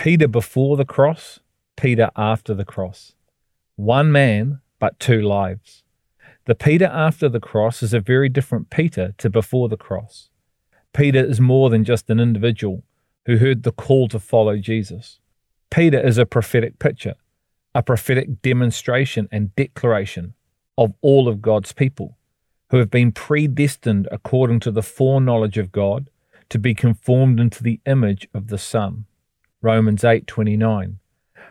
Peter before the cross, Peter after the cross. One man, but two lives. The Peter after the cross is a very different Peter to before the cross. Peter is more than just an individual who heard the call to follow Jesus. Peter is a prophetic picture, a prophetic demonstration and declaration of all of God's people who have been predestined according to the foreknowledge of God to be conformed into the image of the Son. Romans 8:29.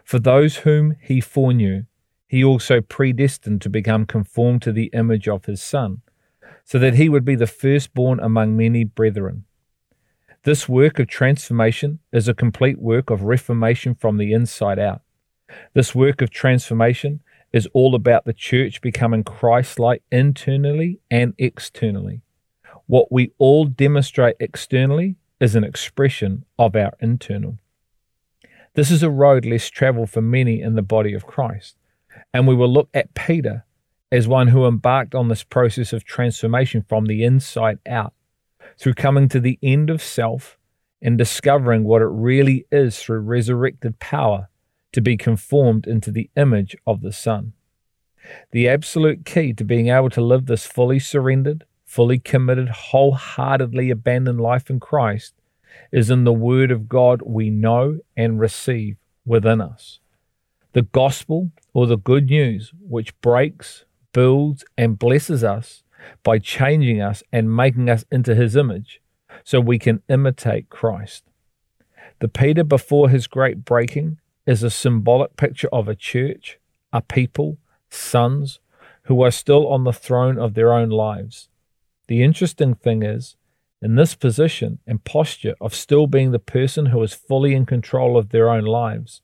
For those whom he foreknew, he also predestined to become conformed to the image of his Son, so that he would be the firstborn among many brethren. This work of transformation is a complete work of reformation from the inside out. This work of transformation is all about the church becoming Christ like internally and externally. What we all demonstrate externally is an expression of our internal. This is a road less traveled for many in the body of Christ. And we will look at Peter as one who embarked on this process of transformation from the inside out through coming to the end of self and discovering what it really is through resurrected power to be conformed into the image of the Son. The absolute key to being able to live this fully surrendered, fully committed, wholeheartedly abandoned life in Christ is in the Word of God we know and receive within us. The gospel or the good news, which breaks, builds, and blesses us by changing us and making us into His image so we can imitate Christ. The Peter before his great breaking is a symbolic picture of a church, a people, sons who are still on the throne of their own lives. The interesting thing is, in this position and posture of still being the person who is fully in control of their own lives,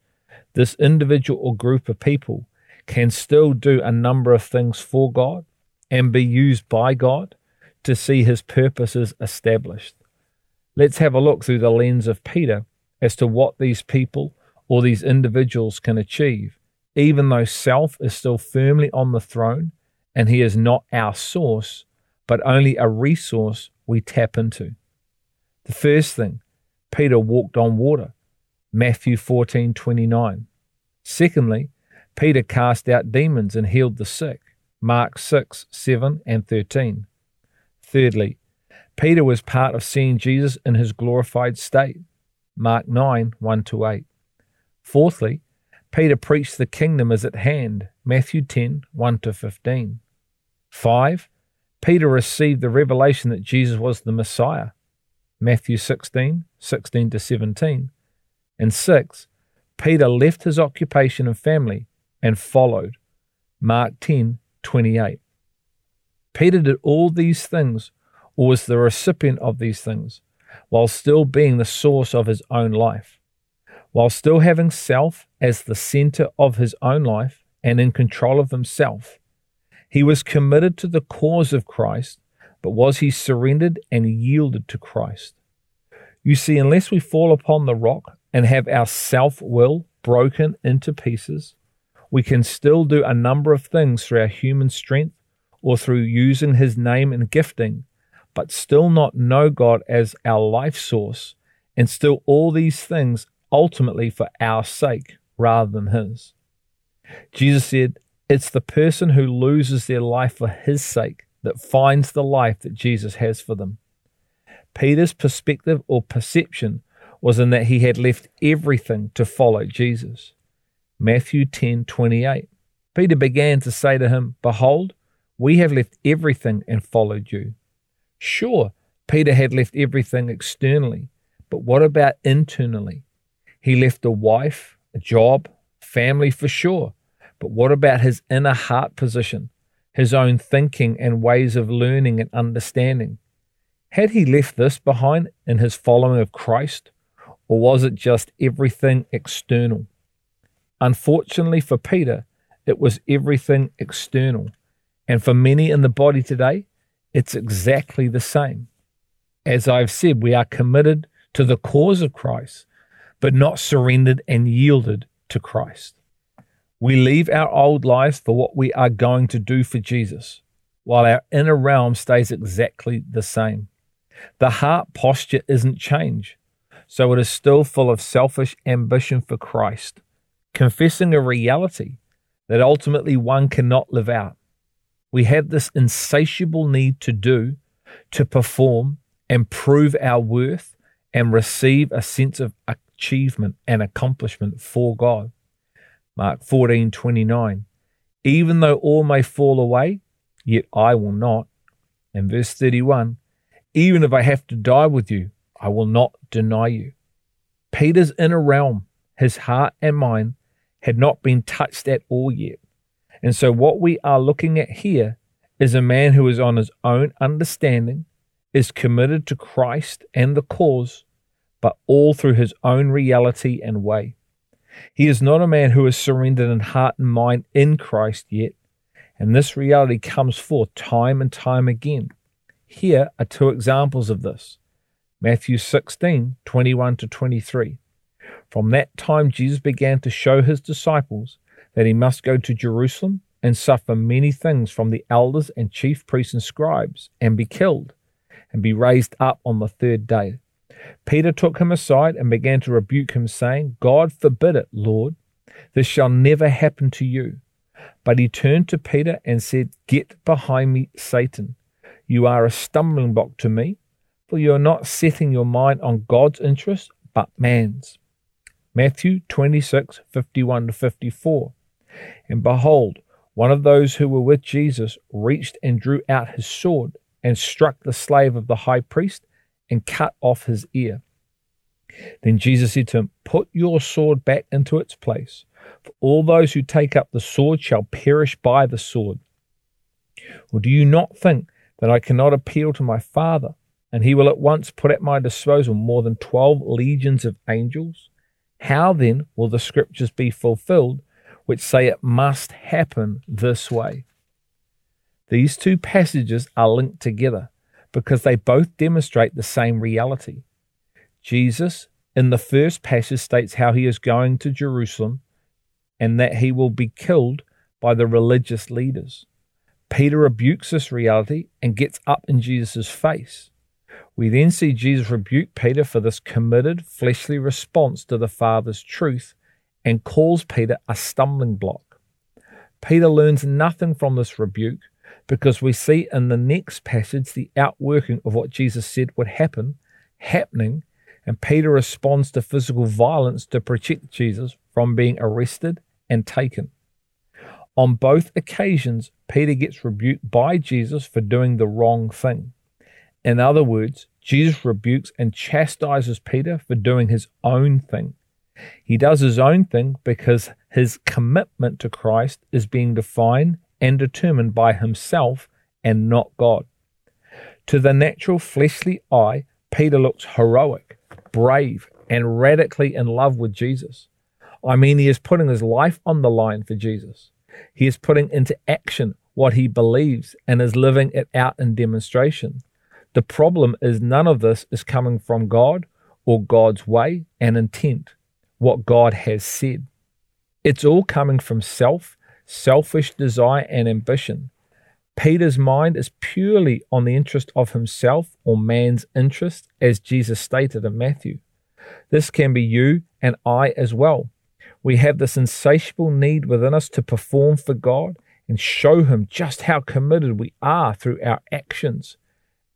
this individual or group of people can still do a number of things for God and be used by God to see his purposes established. Let's have a look through the lens of Peter as to what these people or these individuals can achieve, even though self is still firmly on the throne and he is not our source, but only a resource we tap into. The first thing, Peter walked on water. Matthew 14:29. Secondly, Peter cast out demons and healed the sick. Mark 6, 7 and 13. Thirdly, Peter was part of seeing Jesus in his glorified state. Mark 9, 1 to 8. Fourthly, Peter preached the kingdom is at hand. Matthew 10, 1 to 15. 5. Peter received the revelation that Jesus was the Messiah. Matthew 16, 16 to 17. And 6. Peter left his occupation and family and followed. Mark 10, 28. Peter did all these things, or was the recipient of these things, while still being the source of his own life. While still having self as the center of his own life and in control of himself, he was committed to the cause of Christ, but was he surrendered and yielded to Christ? You see, unless we fall upon the rock and have our self will broken into pieces, we can still do a number of things through our human strength or through using his name and gifting, but still not know God as our life source, and still all these things ultimately for our sake rather than his. Jesus said, It's the person who loses their life for his sake that finds the life that Jesus has for them. Peter's perspective or perception was in that he had left everything to follow Jesus. Matthew 10:28. Peter began to say to him, "Behold, we have left everything and followed you." Sure, Peter had left everything externally, but what about internally? He left a wife, a job, family for sure, but what about his inner heart position, his own thinking and ways of learning and understanding? Had he left this behind in his following of Christ? Or was it just everything external? Unfortunately for Peter, it was everything external. And for many in the body today, it's exactly the same. As I've said, we are committed to the cause of Christ, but not surrendered and yielded to Christ. We leave our old lives for what we are going to do for Jesus, while our inner realm stays exactly the same. The heart posture isn't changed. So it is still full of selfish ambition for Christ, confessing a reality that ultimately one cannot live out. We have this insatiable need to do, to perform, and prove our worth and receive a sense of achievement and accomplishment for God. Mark 14:29 Even though all may fall away, yet I will not. And verse 31 Even if I have to die with you, I will not deny you. Peter's inner realm, his heart and mind, had not been touched at all yet. And so, what we are looking at here is a man who is on his own understanding, is committed to Christ and the cause, but all through his own reality and way. He is not a man who is surrendered in heart and mind in Christ yet, and this reality comes forth time and time again. Here are two examples of this Matthew 16 21 to 23. From that time, Jesus began to show his disciples that he must go to Jerusalem and suffer many things from the elders and chief priests and scribes, and be killed, and be raised up on the third day. Peter took him aside and began to rebuke him, saying, God forbid it, Lord. This shall never happen to you. But he turned to Peter and said, Get behind me, Satan. You are a stumbling block to me, for you are not setting your mind on God's interest, but man's. Matthew 26, 51 to 54. And behold, one of those who were with Jesus reached and drew out his sword and struck the slave of the high priest and cut off his ear. Then Jesus said to him, Put your sword back into its place, for all those who take up the sword shall perish by the sword. Or do you not think that I cannot appeal to my Father, and he will at once put at my disposal more than twelve legions of angels? How then will the scriptures be fulfilled which say it must happen this way? These two passages are linked together because they both demonstrate the same reality. Jesus, in the first passage, states how he is going to Jerusalem and that he will be killed by the religious leaders. Peter rebukes this reality and gets up in Jesus' face. We then see Jesus rebuke Peter for this committed, fleshly response to the Father's truth and calls Peter a stumbling block. Peter learns nothing from this rebuke because we see in the next passage the outworking of what Jesus said would happen happening, and Peter responds to physical violence to protect Jesus from being arrested and taken. On both occasions, Peter gets rebuked by Jesus for doing the wrong thing. In other words, Jesus rebukes and chastises Peter for doing his own thing. He does his own thing because his commitment to Christ is being defined and determined by himself and not God. To the natural fleshly eye, Peter looks heroic, brave, and radically in love with Jesus. I mean, he is putting his life on the line for Jesus. He is putting into action what he believes and is living it out in demonstration. The problem is none of this is coming from God or God's way and intent, what God has said. It's all coming from self, selfish desire, and ambition. Peter's mind is purely on the interest of himself or man's interest, as Jesus stated in Matthew. This can be you and I as well. We have this insatiable need within us to perform for God and show Him just how committed we are through our actions.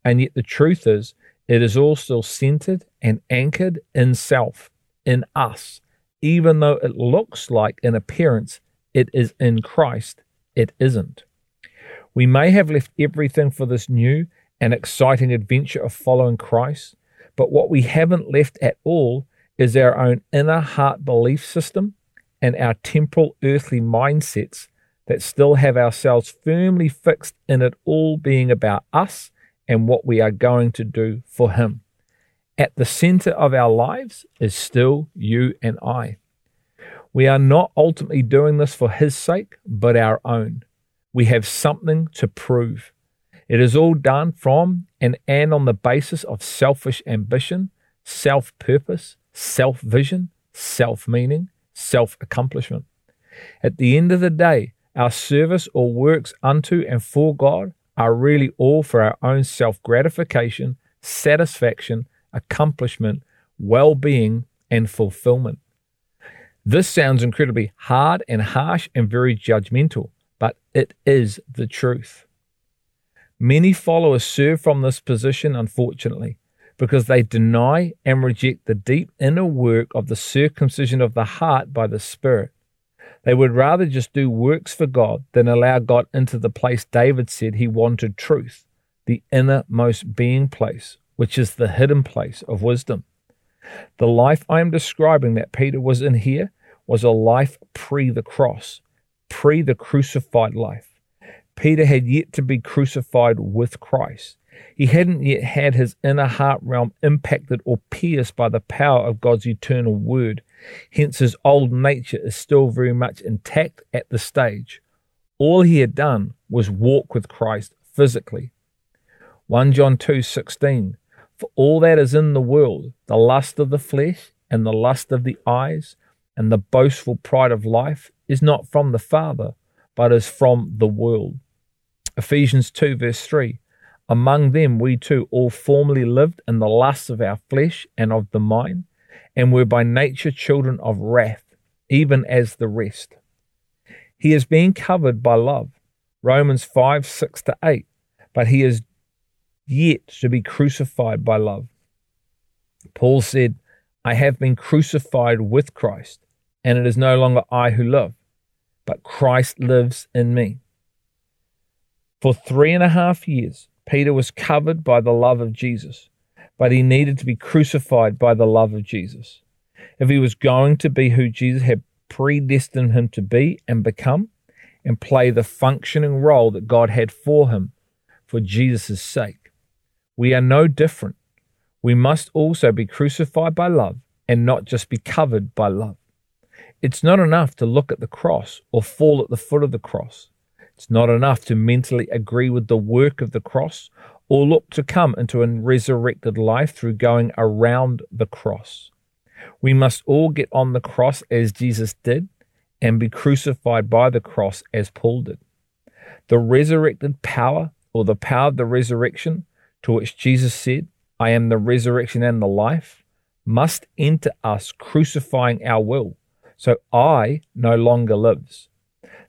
And yet, the truth is, it is all still centered and anchored in self, in us. Even though it looks like in appearance it is in Christ, it isn't. We may have left everything for this new and exciting adventure of following Christ, but what we haven't left at all is our own inner heart belief system and our temporal earthly mindsets that still have ourselves firmly fixed in it all being about us and what we are going to do for Him. At the center of our lives is still you and I. We are not ultimately doing this for His sake, but our own. We have something to prove. It is all done from and, and on the basis of selfish ambition, self purpose, self vision, self meaning, self accomplishment. At the end of the day, our service or works unto and for God are really all for our own self gratification, satisfaction, accomplishment, well being, and fulfillment. This sounds incredibly hard and harsh and very judgmental, but it is the truth. Many followers serve from this position, unfortunately, because they deny and reject the deep inner work of the circumcision of the heart by the Spirit. They would rather just do works for God than allow God into the place David said he wanted truth, the innermost being place, which is the hidden place of wisdom. The life I am describing that Peter was in here was a life pre the cross, pre the crucified life. Peter had yet to be crucified with Christ. He hadn't yet had his inner heart realm impacted or pierced by the power of God's eternal word. Hence, his old nature is still very much intact at the stage. All he had done was walk with Christ physically. 1 John 2:16 For all that is in the world, the lust of the flesh and the lust of the eyes and the boastful pride of life is not from the Father, but is from the world. Ephesians 2 verse 3 among them, we too all formerly lived in the lusts of our flesh and of the mind, and were by nature children of wrath, even as the rest. He is being covered by love. Romans 5 6 to 8. But he is yet to be crucified by love. Paul said, I have been crucified with Christ, and it is no longer I who live, but Christ lives in me. For three and a half years, Peter was covered by the love of Jesus, but he needed to be crucified by the love of Jesus. If he was going to be who Jesus had predestined him to be and become, and play the functioning role that God had for him for Jesus' sake, we are no different. We must also be crucified by love and not just be covered by love. It's not enough to look at the cross or fall at the foot of the cross. It's not enough to mentally agree with the work of the cross or look to come into a resurrected life through going around the cross. We must all get on the cross as Jesus did and be crucified by the cross as Paul did. The resurrected power or the power of the resurrection to which Jesus said, I am the resurrection and the life, must enter us, crucifying our will. So I no longer lives.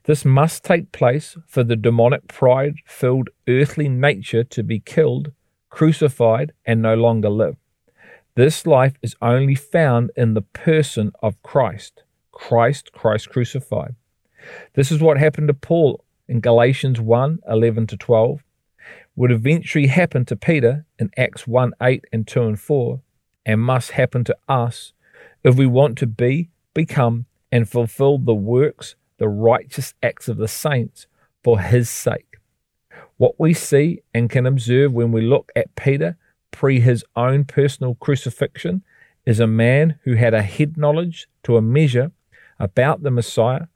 This must take place for the demonic pride filled earthly nature to be killed, crucified, and no longer live. This life is only found in the person of Christ. Christ, Christ crucified. This is what happened to Paul in Galatians 1 11 to 12, would eventually happen to Peter in Acts 1 8 and 2 and 4, and must happen to us if we want to be, become, and fulfill the works the righteous acts of the saints for his sake. What we see and can observe when we look at Peter pre his own personal crucifixion is a man who had a head knowledge to a measure about the Messiah,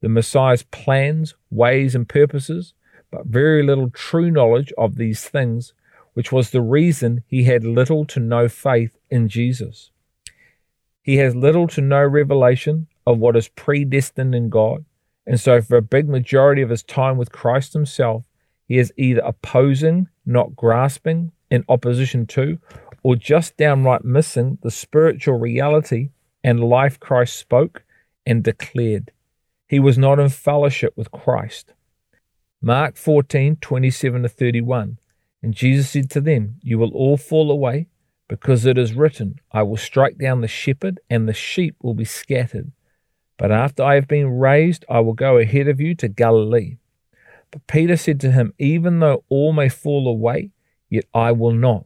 the Messiah's plans, ways, and purposes, but very little true knowledge of these things, which was the reason he had little to no faith in Jesus. He has little to no revelation of what is predestined in God, and so, for a big majority of his time with Christ himself, he is either opposing, not grasping, in opposition to, or just downright missing the spiritual reality and life Christ spoke and declared. He was not in fellowship with Christ. Mark 14, 27 to 31. And Jesus said to them, You will all fall away, because it is written, I will strike down the shepherd, and the sheep will be scattered. But after I have been raised, I will go ahead of you to Galilee. But Peter said to him, Even though all may fall away, yet I will not.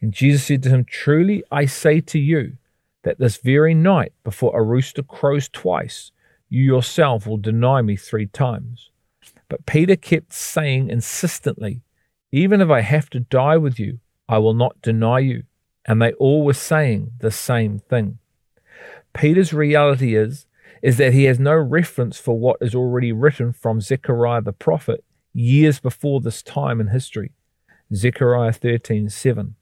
And Jesus said to him, Truly I say to you, that this very night, before a rooster crows twice, you yourself will deny me three times. But Peter kept saying insistently, Even if I have to die with you, I will not deny you. And they all were saying the same thing. Peter's reality is is that he has no reference for what is already written from Zechariah the prophet years before this time in history. Zechariah 13:7.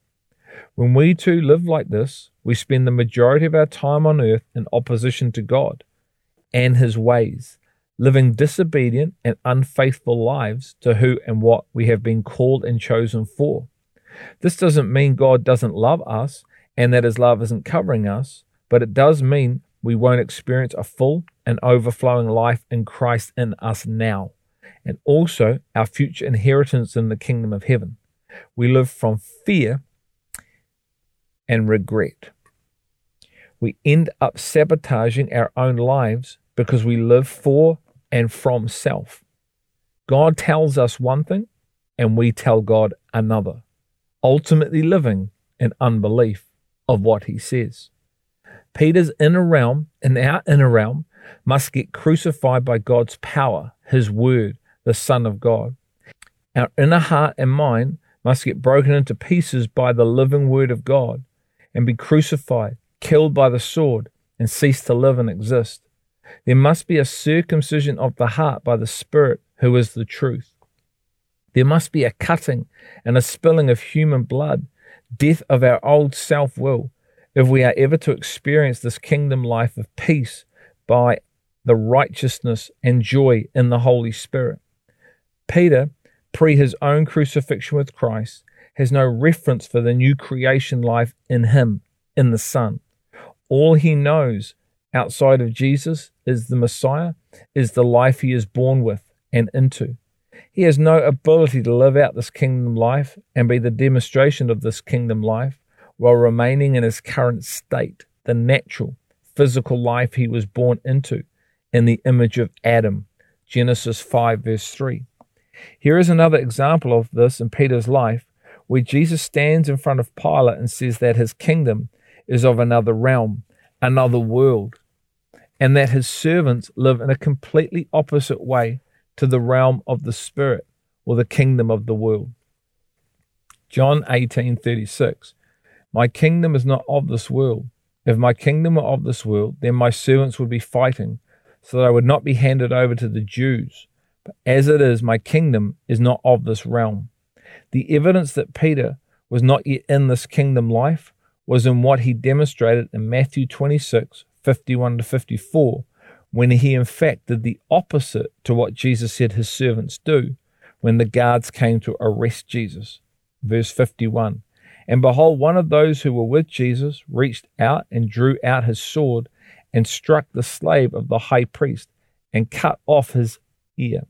When we too live like this, we spend the majority of our time on earth in opposition to God and his ways, living disobedient and unfaithful lives to who and what we have been called and chosen for. This doesn't mean God doesn't love us and that his love isn't covering us, but it does mean we won't experience a full and overflowing life in Christ in us now, and also our future inheritance in the kingdom of heaven. We live from fear and regret. We end up sabotaging our own lives because we live for and from self. God tells us one thing, and we tell God another, ultimately living in unbelief of what he says. Peter's inner realm and our inner realm must get crucified by God's power, his word, the Son of God. Our inner heart and mind must get broken into pieces by the living word of God and be crucified, killed by the sword, and cease to live and exist. There must be a circumcision of the heart by the Spirit, who is the truth. There must be a cutting and a spilling of human blood, death of our old self will, if we are ever to experience this kingdom life of peace by the righteousness and joy in the Holy Spirit. Peter, pre his own crucifixion with Christ, has no reference for the new creation life in him, in the Son. All he knows outside of Jesus is the Messiah, is the life he is born with and into. He has no ability to live out this kingdom life and be the demonstration of this kingdom life while remaining in his current state, the natural, physical life he was born into, in the image of Adam. Genesis 5, verse 3. Here is another example of this in Peter's life, where Jesus stands in front of Pilate and says that his kingdom is of another realm, another world, and that his servants live in a completely opposite way to the realm of the spirit or the kingdom of the world. John 18:36 My kingdom is not of this world. If my kingdom were of this world, then my servants would be fighting, so that I would not be handed over to the Jews. But as it is, my kingdom is not of this realm. The evidence that Peter was not yet in this kingdom life was in what he demonstrated in Matthew 26, 51 to 54, when he in fact did the opposite to what Jesus said his servants do when the guards came to arrest Jesus. Verse 51 And behold, one of those who were with Jesus reached out and drew out his sword and struck the slave of the high priest and cut off his ear.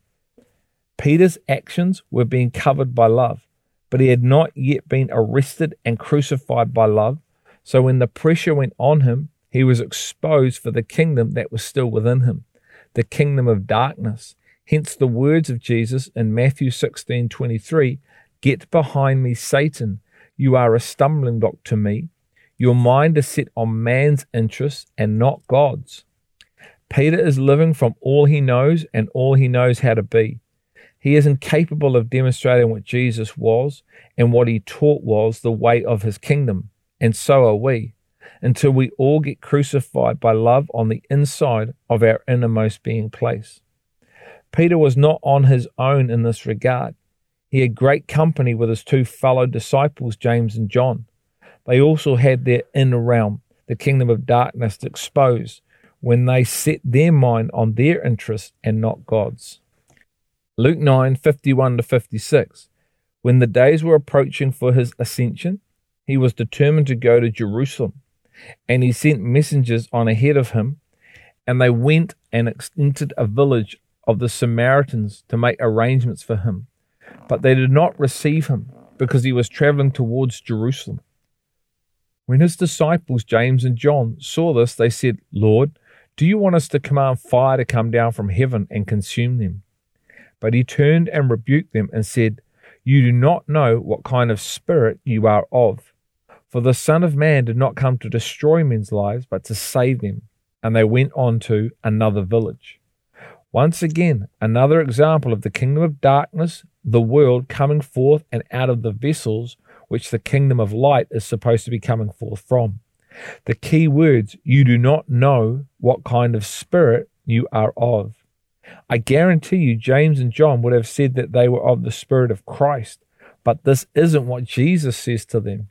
Peter's actions were being covered by love, but he had not yet been arrested and crucified by love. So when the pressure went on him, he was exposed for the kingdom that was still within him, the kingdom of darkness. Hence the words of Jesus in Matthew 16 23 Get behind me, Satan. You are a stumbling block to me. Your mind is set on man's interests and not God's. Peter is living from all he knows and all he knows how to be. He is incapable of demonstrating what Jesus was and what he taught was the way of his kingdom, and so are we until we all get crucified by love on the inside of our innermost being place. Peter was not on his own in this regard. He had great company with his two fellow disciples, James and John. They also had their inner realm, the kingdom of darkness, exposed when they set their mind on their interests and not God's. Luke 9 51 to 56. When the days were approaching for his ascension, he was determined to go to Jerusalem and he sent messengers on ahead of him, and they went and entered a village of the Samaritans to make arrangements for him. But they did not receive him, because he was traveling towards Jerusalem. When his disciples, James and John, saw this, they said, Lord, do you want us to command fire to come down from heaven and consume them? But he turned and rebuked them and said, You do not know what kind of spirit you are of. For the Son of Man did not come to destroy men's lives, but to save them. And they went on to another village. Once again, another example of the kingdom of darkness, the world coming forth and out of the vessels which the kingdom of light is supposed to be coming forth from. The key words you do not know what kind of spirit you are of. I guarantee you, James and John would have said that they were of the Spirit of Christ, but this isn't what Jesus says to them.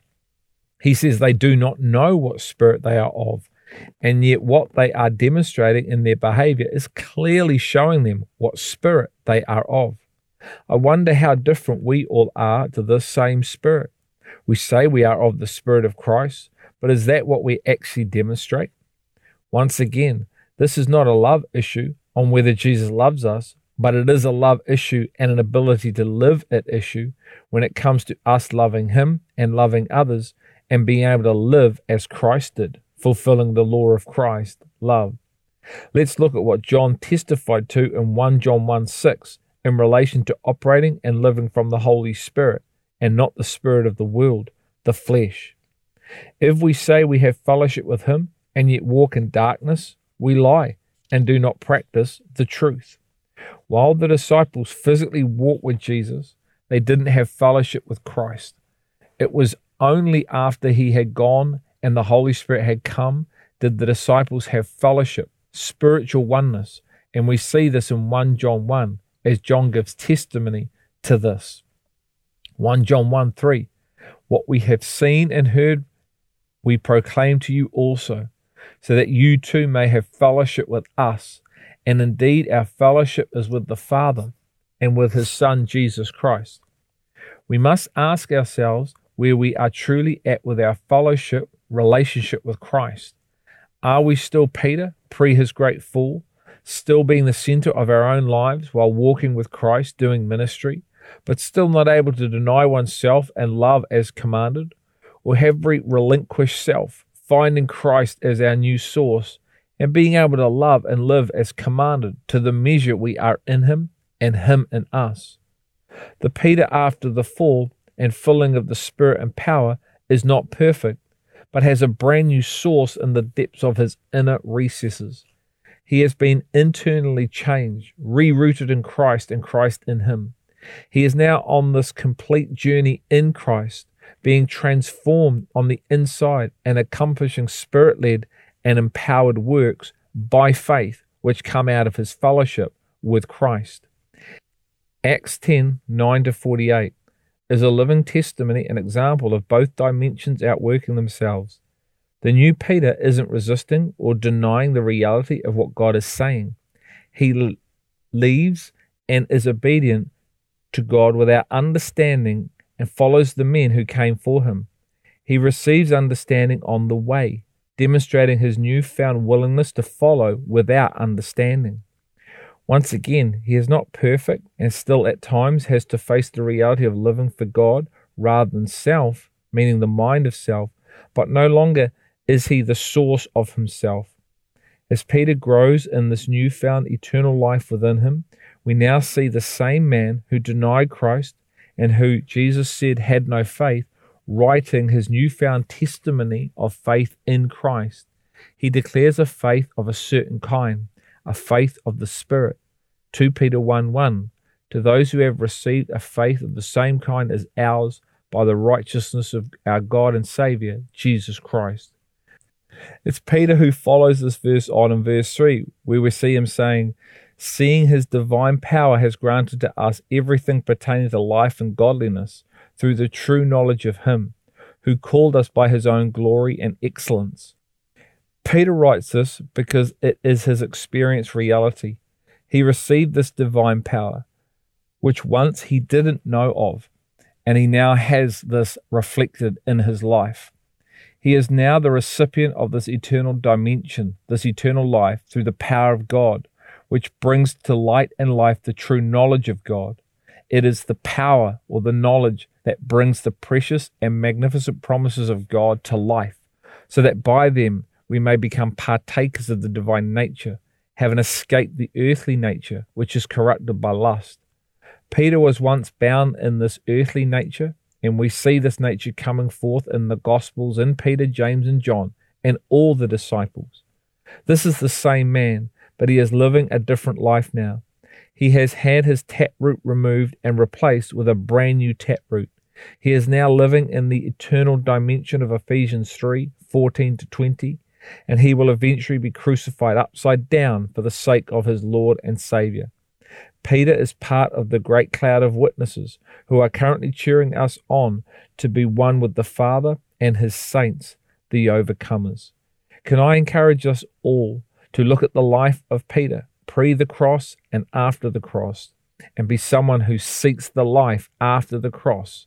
He says they do not know what spirit they are of, and yet what they are demonstrating in their behavior is clearly showing them what spirit they are of. I wonder how different we all are to this same spirit. We say we are of the spirit of Christ, But is that what we actually demonstrate? Once again, this is not a love issue on whether Jesus loves us, but it is a love issue and an ability to live it issue when it comes to us loving Him and loving others and being able to live as Christ did, fulfilling the law of Christ, love. Let's look at what John testified to in 1 John 1 6 in relation to operating and living from the Holy Spirit and not the Spirit of the world, the flesh. If we say we have fellowship with Him and yet walk in darkness, we lie and do not practice the truth. While the disciples physically walked with Jesus, they didn't have fellowship with Christ. It was only after he had gone and the Holy Spirit had come did the disciples have fellowship, spiritual oneness. And we see this in 1 John 1 as John gives testimony to this. 1 John 1 3 What we have seen and heard, we proclaim to you also, so that you too may have fellowship with us. And indeed, our fellowship is with the Father and with his Son, Jesus Christ. We must ask ourselves where we are truly at with our fellowship relationship with Christ. Are we still Peter, pre his great fall, still being the center of our own lives while walking with Christ doing ministry, but still not able to deny oneself and love as commanded? Or have we relinquished self, finding Christ as our new source, and being able to love and live as commanded to the measure we are in Him and Him in us? The Peter after the fall and filling of the Spirit and power is not perfect, but has a brand new source in the depths of his inner recesses. He has been internally changed, rerouted in Christ and Christ in him. He is now on this complete journey in Christ, being transformed on the inside and accomplishing spirit led and empowered works by faith, which come out of his fellowship with Christ. Acts 10 9 to 48 is a living testimony and example of both dimensions outworking themselves. The new Peter isn't resisting or denying the reality of what God is saying. He l- leaves and is obedient to God without understanding and follows the men who came for him. He receives understanding on the way, demonstrating his newfound willingness to follow without understanding. Once again, he is not perfect and still at times has to face the reality of living for God rather than self, meaning the mind of self, but no longer is he the source of himself. As Peter grows in this newfound eternal life within him, we now see the same man who denied Christ and who Jesus said had no faith, writing his newfound testimony of faith in Christ. He declares a faith of a certain kind a faith of the Spirit. 2 Peter 1 1 To those who have received a faith of the same kind as ours by the righteousness of our God and Saviour, Jesus Christ. It's Peter who follows this verse on in verse 3, where we see him saying, Seeing his divine power has granted to us everything pertaining to life and godliness through the true knowledge of him, who called us by his own glory and excellence Peter writes this because it is his experienced reality. He received this divine power, which once he didn't know of, and he now has this reflected in his life. He is now the recipient of this eternal dimension, this eternal life, through the power of God, which brings to light and life the true knowledge of God. It is the power or the knowledge that brings the precious and magnificent promises of God to life, so that by them we may become partakers of the divine nature, having escaped the earthly nature, which is corrupted by lust. Peter was once bound in this earthly nature, and we see this nature coming forth in the Gospels in Peter, James, and John, and all the disciples. This is the same man, but he is living a different life now. He has had his taproot removed and replaced with a brand new taproot. He is now living in the eternal dimension of Ephesians 3 14 to 20 and he will eventually be crucified upside down for the sake of his Lord and Saviour. Peter is part of the great cloud of witnesses who are currently cheering us on to be one with the Father and his saints, the overcomers. Can I encourage us all to look at the life of Peter, pre the cross and after the cross, and be someone who seeks the life after the cross